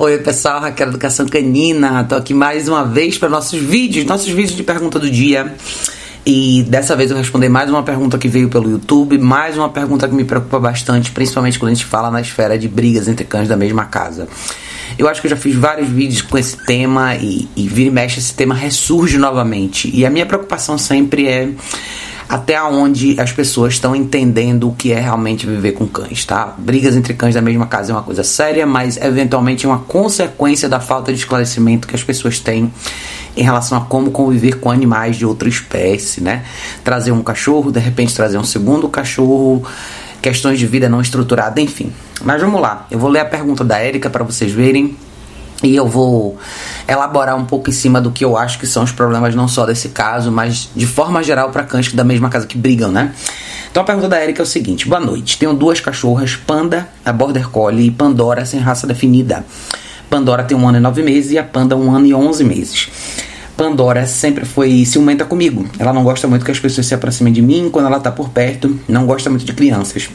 Oi, pessoal, Raquel Educação Canina. Tô aqui mais uma vez para nossos vídeos, nossos vídeos de pergunta do dia. E dessa vez eu respondi mais uma pergunta que veio pelo YouTube, mais uma pergunta que me preocupa bastante, principalmente quando a gente fala na esfera de brigas entre cães da mesma casa. Eu acho que eu já fiz vários vídeos com esse tema e, e vira e mexe, esse tema ressurge novamente. E a minha preocupação sempre é até onde as pessoas estão entendendo o que é realmente viver com cães, tá? Brigas entre cães da mesma casa é uma coisa séria, mas eventualmente é uma consequência da falta de esclarecimento que as pessoas têm em relação a como conviver com animais de outra espécie, né? Trazer um cachorro, de repente trazer um segundo cachorro, questões de vida não estruturada, enfim. Mas vamos lá, eu vou ler a pergunta da Érica para vocês verem e eu vou elaborar um pouco em cima do que eu acho que são os problemas não só desse caso, mas de forma geral para cães da mesma casa que brigam, né? Então a pergunta da Erika é o seguinte: Boa noite. Tenho duas cachorras, Panda, a Border Collie e Pandora sem raça definida. Pandora tem um ano e nove meses e a Panda um ano e onze meses. Pandora sempre foi ciumenta comigo. Ela não gosta muito que as pessoas se aproximem de mim quando ela tá por perto, não gosta muito de crianças.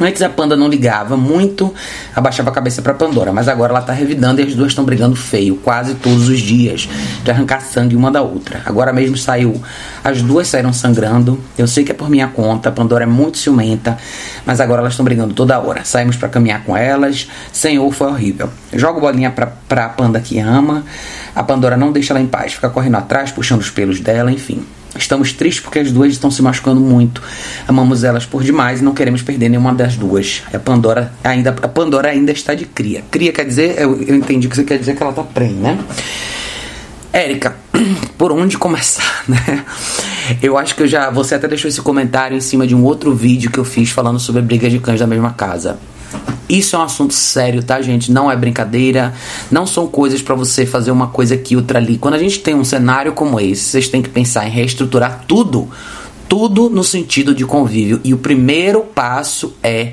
Antes a Panda não ligava muito, abaixava a cabeça para Pandora, mas agora ela tá revidando e as duas estão brigando feio, quase todos os dias, de arrancar sangue uma da outra. Agora mesmo saiu, as duas saíram sangrando. Eu sei que é por minha conta, a Pandora é muito ciumenta, mas agora elas estão brigando toda hora. Saímos para caminhar com elas, Senhor, foi horrível. Jogo bolinha pra, pra Panda que ama, a Pandora não deixa ela em paz, fica correndo atrás, puxando os pelos dela, enfim. Estamos tristes porque as duas estão se machucando muito. Amamos elas por demais e não queremos perder nenhuma das duas. A Pandora ainda, a Pandora ainda está de cria. Cria quer dizer, eu, eu entendi que você quer dizer que ela está prenha, né? Érica, por onde começar, né? Eu acho que eu já. Você até deixou esse comentário em cima de um outro vídeo que eu fiz falando sobre briga de cães da mesma casa. Isso é um assunto sério, tá, gente? Não é brincadeira. Não são coisas para você fazer uma coisa aqui, outra ali. Quando a gente tem um cenário como esse, vocês têm que pensar em reestruturar tudo. Tudo no sentido de convívio. E o primeiro passo é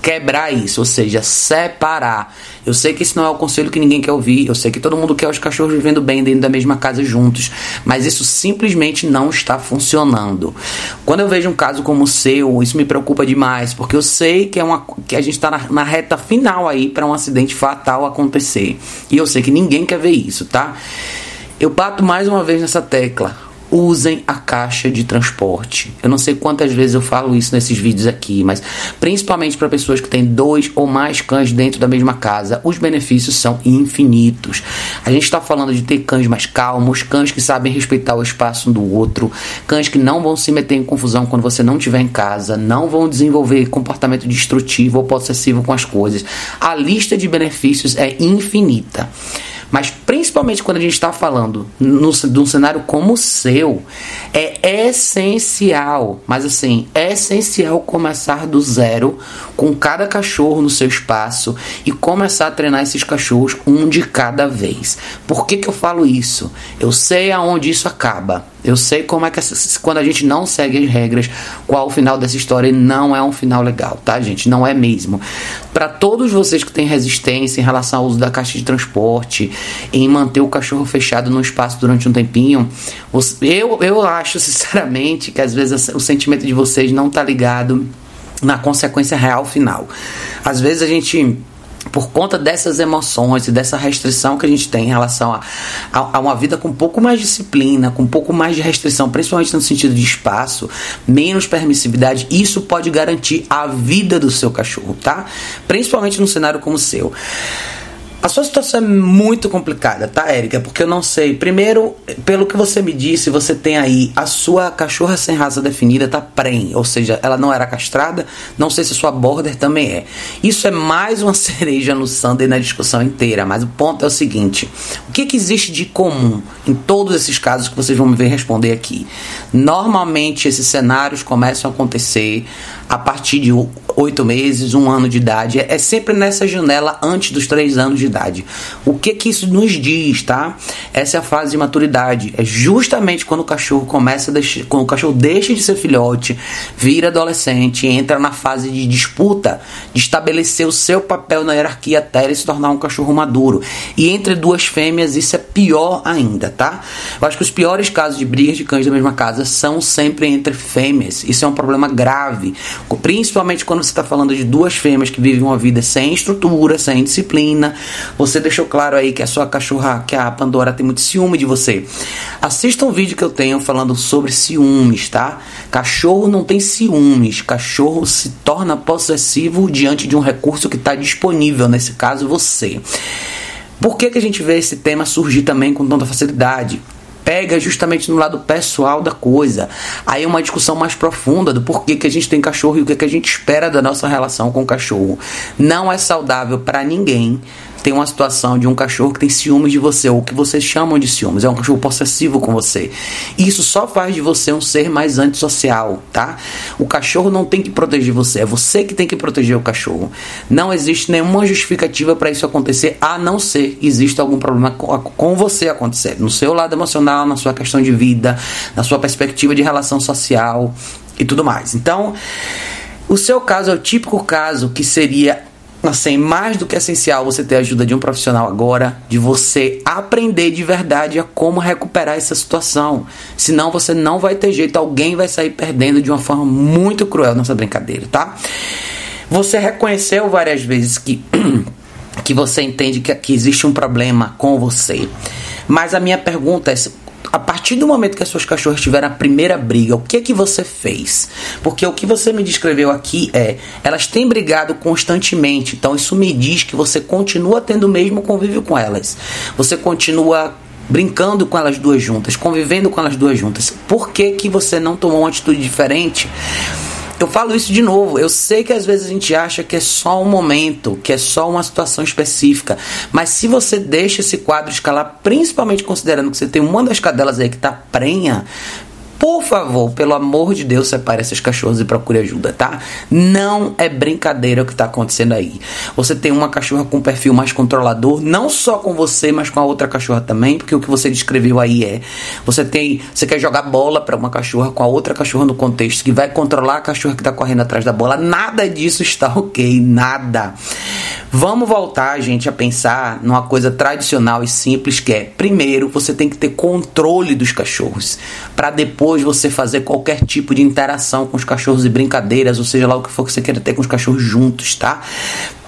quebrar isso, ou seja, separar. Eu sei que esse não é o conselho que ninguém quer ouvir, eu sei que todo mundo quer os cachorros vivendo bem dentro da mesma casa juntos, mas isso simplesmente não está funcionando. Quando eu vejo um caso como o seu, isso me preocupa demais, porque eu sei que, é uma, que a gente está na, na reta final aí para um acidente fatal acontecer. E eu sei que ninguém quer ver isso, tá? Eu bato mais uma vez nessa tecla usem a caixa de transporte. Eu não sei quantas vezes eu falo isso nesses vídeos aqui, mas principalmente para pessoas que têm dois ou mais cães dentro da mesma casa, os benefícios são infinitos. A gente está falando de ter cães mais calmos, cães que sabem respeitar o espaço um do outro, cães que não vão se meter em confusão quando você não estiver em casa, não vão desenvolver comportamento destrutivo ou possessivo com as coisas. A lista de benefícios é infinita. Mas principalmente quando a gente está falando de um cenário como o seu, é essencial, mas assim, é essencial começar do zero com cada cachorro no seu espaço e começar a treinar esses cachorros um de cada vez. Por que, que eu falo isso? Eu sei aonde isso acaba. Eu sei como é que quando a gente não segue as regras, qual o final dessa história e não é um final legal, tá, gente? Não é mesmo. Para todos vocês que têm resistência em relação ao uso da caixa de transporte, em manter o cachorro fechado no espaço durante um tempinho, eu, eu acho sinceramente que às vezes o sentimento de vocês não tá ligado na consequência real final. Às vezes a gente por conta dessas emoções e dessa restrição que a gente tem em relação a, a, a, uma vida com um pouco mais de disciplina, com um pouco mais de restrição, principalmente no sentido de espaço, menos permissividade, isso pode garantir a vida do seu cachorro, tá? Principalmente num cenário como o seu. A sua situação é muito complicada, tá, Érica? Porque eu não sei. Primeiro, pelo que você me disse, você tem aí a sua cachorra sem raça definida tá pren, ou seja, ela não era castrada. Não sei se sua border também é. Isso é mais uma cereja no Sunday na discussão inteira, mas o ponto é o seguinte: o que, que existe de comum em todos esses casos que vocês vão me ver responder aqui? Normalmente esses cenários começam a acontecer a partir de oito meses, um ano de idade. É sempre nessa janela antes dos três anos de idade. O que que isso nos diz, tá? Essa é a fase de maturidade. É justamente quando o cachorro começa deixar, quando o cachorro deixa de ser filhote, vira adolescente, entra na fase de disputa, de estabelecer o seu papel na hierarquia até ele se tornar um cachorro maduro. E entre duas fêmeas fêmeas, isso é pior ainda, tá? Eu acho que os piores casos de brigas de cães da mesma casa são sempre entre fêmeas. Isso é um problema grave, principalmente quando você está falando de duas fêmeas que vivem uma vida sem estrutura, sem disciplina. Você deixou claro aí que a sua cachorra, que a Pandora tem muito ciúme de você. Assista um vídeo que eu tenho falando sobre ciúmes, tá? Cachorro não tem ciúmes, cachorro se torna possessivo diante de um recurso que está disponível, nesse caso você. Por que, que a gente vê esse tema surgir também com tanta facilidade? pega justamente no lado pessoal da coisa. Aí é uma discussão mais profunda do porquê que a gente tem cachorro e o que, que a gente espera da nossa relação com o cachorro. Não é saudável para ninguém tem uma situação de um cachorro que tem ciúmes de você, ou que vocês chamam de ciúmes, é um cachorro possessivo com você. Isso só faz de você um ser mais antissocial, tá? O cachorro não tem que proteger você, é você que tem que proteger o cachorro. Não existe nenhuma justificativa para isso acontecer, a não ser existe algum problema com você acontecer, no seu lado emocional, na sua questão de vida, na sua perspectiva de relação social e tudo mais. Então, o seu caso é o típico caso que seria assim, mais do que essencial você ter a ajuda de um profissional agora, de você aprender de verdade a como recuperar essa situação. Senão você não vai ter jeito, alguém vai sair perdendo de uma forma muito cruel nessa brincadeira, tá? Você reconheceu várias vezes que, que você entende que, que existe um problema com você. Mas a minha pergunta é: a partir do momento que as suas cachorras tiveram a primeira briga, o que é que você fez? Porque o que você me descreveu aqui é, elas têm brigado constantemente, então isso me diz que você continua tendo o mesmo convívio com elas. Você continua brincando com elas duas juntas, convivendo com elas duas juntas. Por que, que você não tomou uma atitude diferente? Eu falo isso de novo. Eu sei que às vezes a gente acha que é só um momento, que é só uma situação específica. Mas se você deixa esse quadro escalar, principalmente considerando que você tem uma das cadelas aí que tá prenha, por favor, pelo amor de Deus, separe esses cachorros e procure ajuda, tá? Não é brincadeira o que está acontecendo aí. Você tem uma cachorra com perfil mais controlador, não só com você, mas com a outra cachorra também, porque o que você descreveu aí é: você tem, você quer jogar bola para uma cachorra com a outra cachorra no contexto que vai controlar a cachorra que está correndo atrás da bola. Nada disso está ok, nada. Vamos voltar, gente, a pensar numa coisa tradicional e simples que é: primeiro, você tem que ter controle dos cachorros, para depois depois você fazer qualquer tipo de interação com os cachorros e brincadeiras, ou seja lá o que for que você queira ter com os cachorros juntos, tá?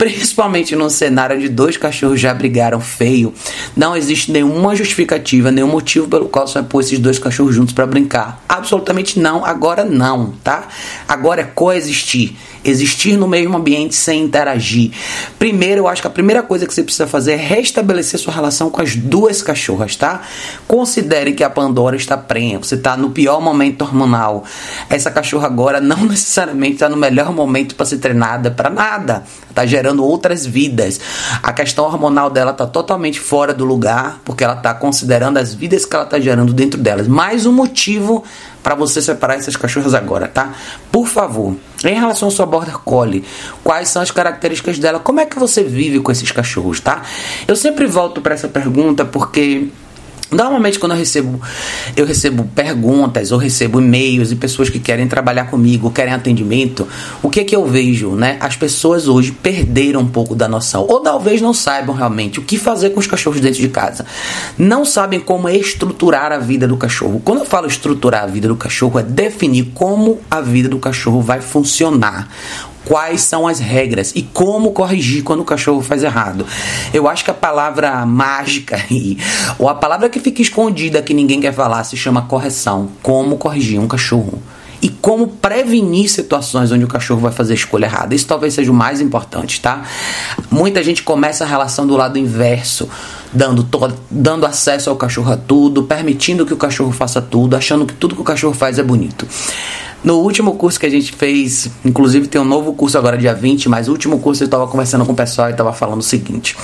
Principalmente num cenário onde dois cachorros já brigaram feio, não existe nenhuma justificativa, nenhum motivo pelo qual você vai pôr esses dois cachorros juntos para brincar. Absolutamente não, agora não, tá? Agora é coexistir, existir no mesmo ambiente sem interagir. Primeiro, eu acho que a primeira coisa que você precisa fazer é restabelecer sua relação com as duas cachorras, tá? Considere que a Pandora está prenha, você está no pior momento hormonal. Essa cachorra agora não necessariamente está no melhor momento para ser treinada para nada. Está gerando outras vidas. A questão hormonal dela está totalmente fora do lugar, porque ela está considerando as vidas que ela está gerando dentro delas. Mais um motivo para você separar essas cachorras agora, tá? Por favor, em relação à sua border collie, quais são as características dela? Como é que você vive com esses cachorros, tá? Eu sempre volto para essa pergunta porque Normalmente quando eu recebo eu recebo perguntas ou recebo e-mails de pessoas que querem trabalhar comigo, querem atendimento, o que é que eu vejo, né? As pessoas hoje perderam um pouco da noção, ou talvez não saibam realmente o que fazer com os cachorros dentro de casa. Não sabem como estruturar a vida do cachorro. Quando eu falo estruturar a vida do cachorro é definir como a vida do cachorro vai funcionar quais são as regras e como corrigir quando o cachorro faz errado. Eu acho que a palavra mágica aí, ou a palavra que fica escondida que ninguém quer falar, se chama correção. Como corrigir um cachorro. E como prevenir situações onde o cachorro vai fazer a escolha errada. Isso talvez seja o mais importante, tá? Muita gente começa a relação do lado inverso, dando, dando acesso ao cachorro a tudo, permitindo que o cachorro faça tudo, achando que tudo que o cachorro faz é bonito. No último curso que a gente fez, inclusive tem um novo curso agora dia 20, mas o último curso eu estava conversando com o pessoal e estava falando o seguinte: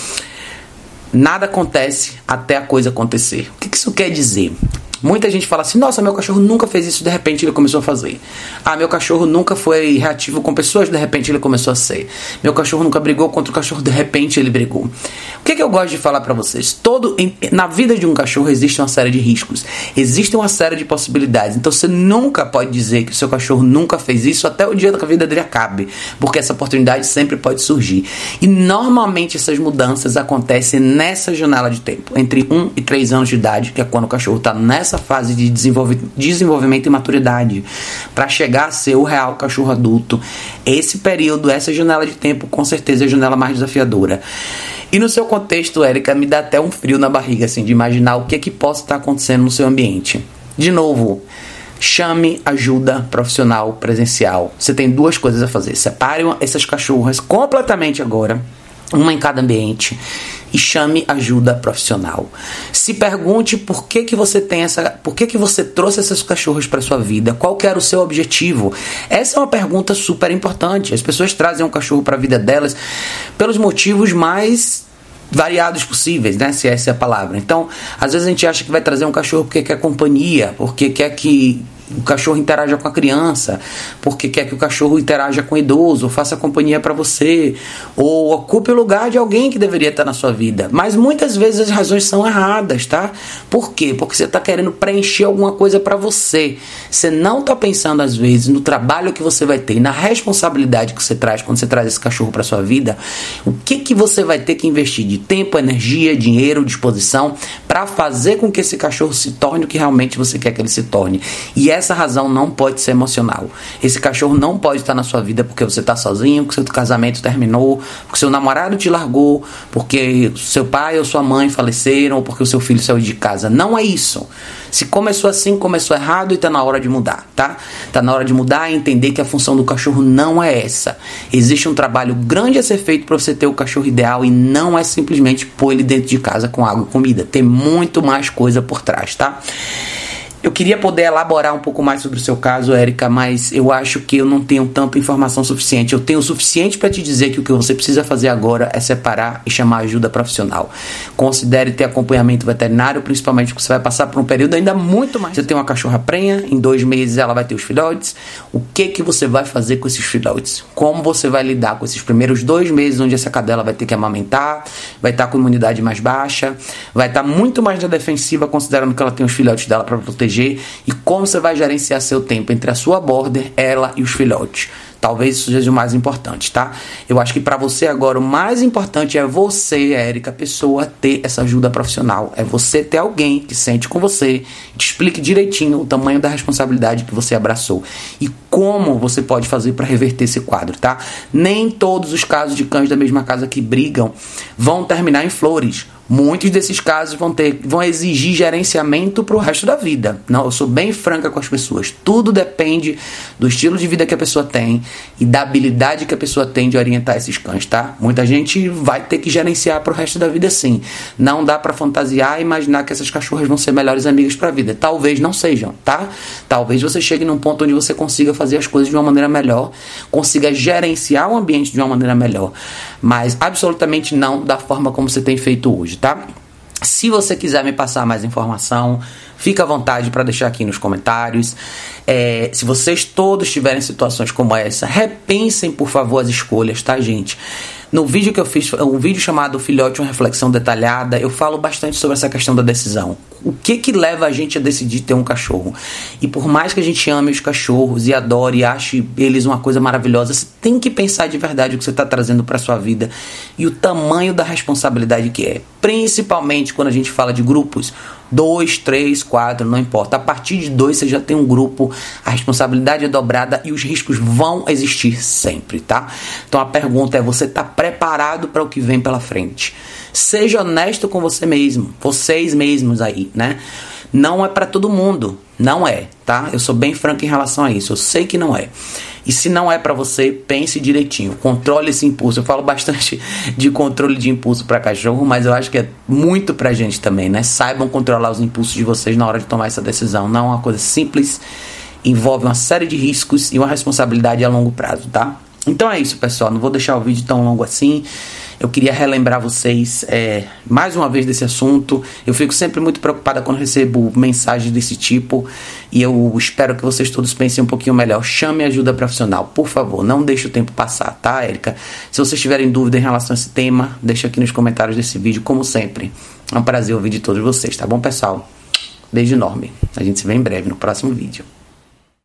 nada acontece até a coisa acontecer. O que isso quer dizer? Muita gente fala assim: nossa, meu cachorro nunca fez isso, de repente ele começou a fazer. Ah, meu cachorro nunca foi reativo com pessoas, de repente ele começou a ser. Meu cachorro nunca brigou contra o cachorro, de repente ele brigou. O que, que eu gosto de falar para vocês? Todo Na vida de um cachorro existe uma série de riscos, existe uma série de possibilidades. Então você nunca pode dizer que o seu cachorro nunca fez isso até o dia que a vida dele acabe, porque essa oportunidade sempre pode surgir. E normalmente essas mudanças acontecem nessa janela de tempo, entre 1 e 3 anos de idade, que é quando o cachorro está nessa nessa fase de desenvolvimento e maturidade para chegar a ser o real cachorro adulto. Esse período, essa janela de tempo, com certeza é a janela mais desafiadora. E no seu contexto, Érica, me dá até um frio na barriga, assim, de imaginar o que é que possa estar acontecendo no seu ambiente. De novo, chame ajuda profissional presencial. Você tem duas coisas a fazer. Separe essas cachorras completamente agora, uma em cada ambiente e chame ajuda profissional. Se pergunte por que, que você tem essa, por que, que você trouxe esses cachorros para sua vida, qual que era o seu objetivo. Essa é uma pergunta super importante. As pessoas trazem um cachorro para a vida delas pelos motivos mais variados possíveis, né? Se essa é a palavra. Então, às vezes a gente acha que vai trazer um cachorro porque quer companhia, porque quer que o cachorro interaja com a criança, porque quer que o cachorro interaja com o idoso, faça companhia para você, ou ocupe o lugar de alguém que deveria estar na sua vida. Mas muitas vezes as razões são erradas, tá? Por quê? Porque você está querendo preencher alguma coisa para você. Você não está pensando às vezes no trabalho que você vai ter e na responsabilidade que você traz quando você traz esse cachorro para sua vida. O que que você vai ter que investir de tempo, energia, dinheiro, disposição para fazer com que esse cachorro se torne o que realmente você quer que ele se torne? E essa razão não pode ser emocional. Esse cachorro não pode estar na sua vida porque você está sozinho, porque seu casamento terminou, porque seu namorado te largou, porque seu pai ou sua mãe faleceram, ou porque o seu filho saiu de casa. Não é isso. Se começou assim, começou errado e está na hora de mudar, tá? Está na hora de mudar e entender que a função do cachorro não é essa. Existe um trabalho grande a ser feito para você ter o cachorro ideal e não é simplesmente pôr ele dentro de casa com água e comida. Tem muito mais coisa por trás, tá? Eu queria poder elaborar um pouco mais sobre o seu caso, Érica, mas eu acho que eu não tenho tanta informação suficiente. Eu tenho o suficiente para te dizer que o que você precisa fazer agora é separar e chamar ajuda profissional. Considere ter acompanhamento veterinário, principalmente porque você vai passar por um período ainda muito mais. Você tem uma cachorra prenha, em dois meses ela vai ter os filhotes. O que que você vai fazer com esses filhotes? Como você vai lidar com esses primeiros dois meses onde essa cadela vai ter que amamentar, vai estar com imunidade mais baixa, vai estar muito mais na defensiva, considerando que ela tem os filhotes dela para proteger proteger e como você vai gerenciar seu tempo entre a sua border, ela e os filhotes. Talvez isso seja o mais importante, tá? Eu acho que para você agora o mais importante é você, Érica, pessoa, ter essa ajuda profissional. É você ter alguém que sente com você, te explique direitinho o tamanho da responsabilidade que você abraçou e como você pode fazer para reverter esse quadro, tá? Nem todos os casos de cães da mesma casa que brigam vão terminar em flores Muitos desses casos vão ter, vão exigir gerenciamento para o resto da vida. Não, eu sou bem franca com as pessoas. Tudo depende do estilo de vida que a pessoa tem e da habilidade que a pessoa tem de orientar esses cães, tá? Muita gente vai ter que gerenciar para o resto da vida, sim. Não dá para fantasiar e imaginar que essas cachorras vão ser melhores amigas para a vida. Talvez não sejam, tá? Talvez você chegue num ponto onde você consiga fazer as coisas de uma maneira melhor, consiga gerenciar o ambiente de uma maneira melhor, mas absolutamente não da forma como você tem feito hoje tá? Se você quiser me passar mais informação, fica à vontade para deixar aqui nos comentários. É, se vocês todos tiverem situações como essa, repensem por favor as escolhas, tá, gente? No vídeo que eu fiz, um vídeo chamado Filhote, uma reflexão detalhada, eu falo bastante sobre essa questão da decisão. O que que leva a gente a decidir ter um cachorro? E por mais que a gente ame os cachorros e adore e ache eles uma coisa maravilhosa, você tem que pensar de verdade o que você está trazendo para sua vida e o tamanho da responsabilidade que é. Principalmente quando a gente fala de grupos dois, três, quatro, não importa. A partir de dois você já tem um grupo, a responsabilidade é dobrada e os riscos vão existir sempre, tá? Então a pergunta é: você está preparado para o que vem pela frente? Seja honesto com você mesmo, vocês mesmos aí, né? Não é para todo mundo, não é, tá? Eu sou bem franco em relação a isso. Eu sei que não é. E se não é para você, pense direitinho. Controle esse impulso. Eu falo bastante de controle de impulso para cachorro, mas eu acho que é muito pra gente também, né? Saibam controlar os impulsos de vocês na hora de tomar essa decisão. Não é uma coisa simples, envolve uma série de riscos e uma responsabilidade a longo prazo, tá? Então é isso, pessoal. Não vou deixar o vídeo tão longo assim. Eu queria relembrar vocês é, mais uma vez desse assunto. Eu fico sempre muito preocupada quando recebo mensagens desse tipo e eu espero que vocês todos pensem um pouquinho melhor. Chame ajuda profissional, por favor. Não deixe o tempo passar, tá, Érica? Se vocês tiverem dúvida em relação a esse tema, deixa aqui nos comentários desse vídeo, como sempre. É um prazer ouvir de todos vocês, tá bom, pessoal? Beijo enorme. A gente se vê em breve no próximo vídeo.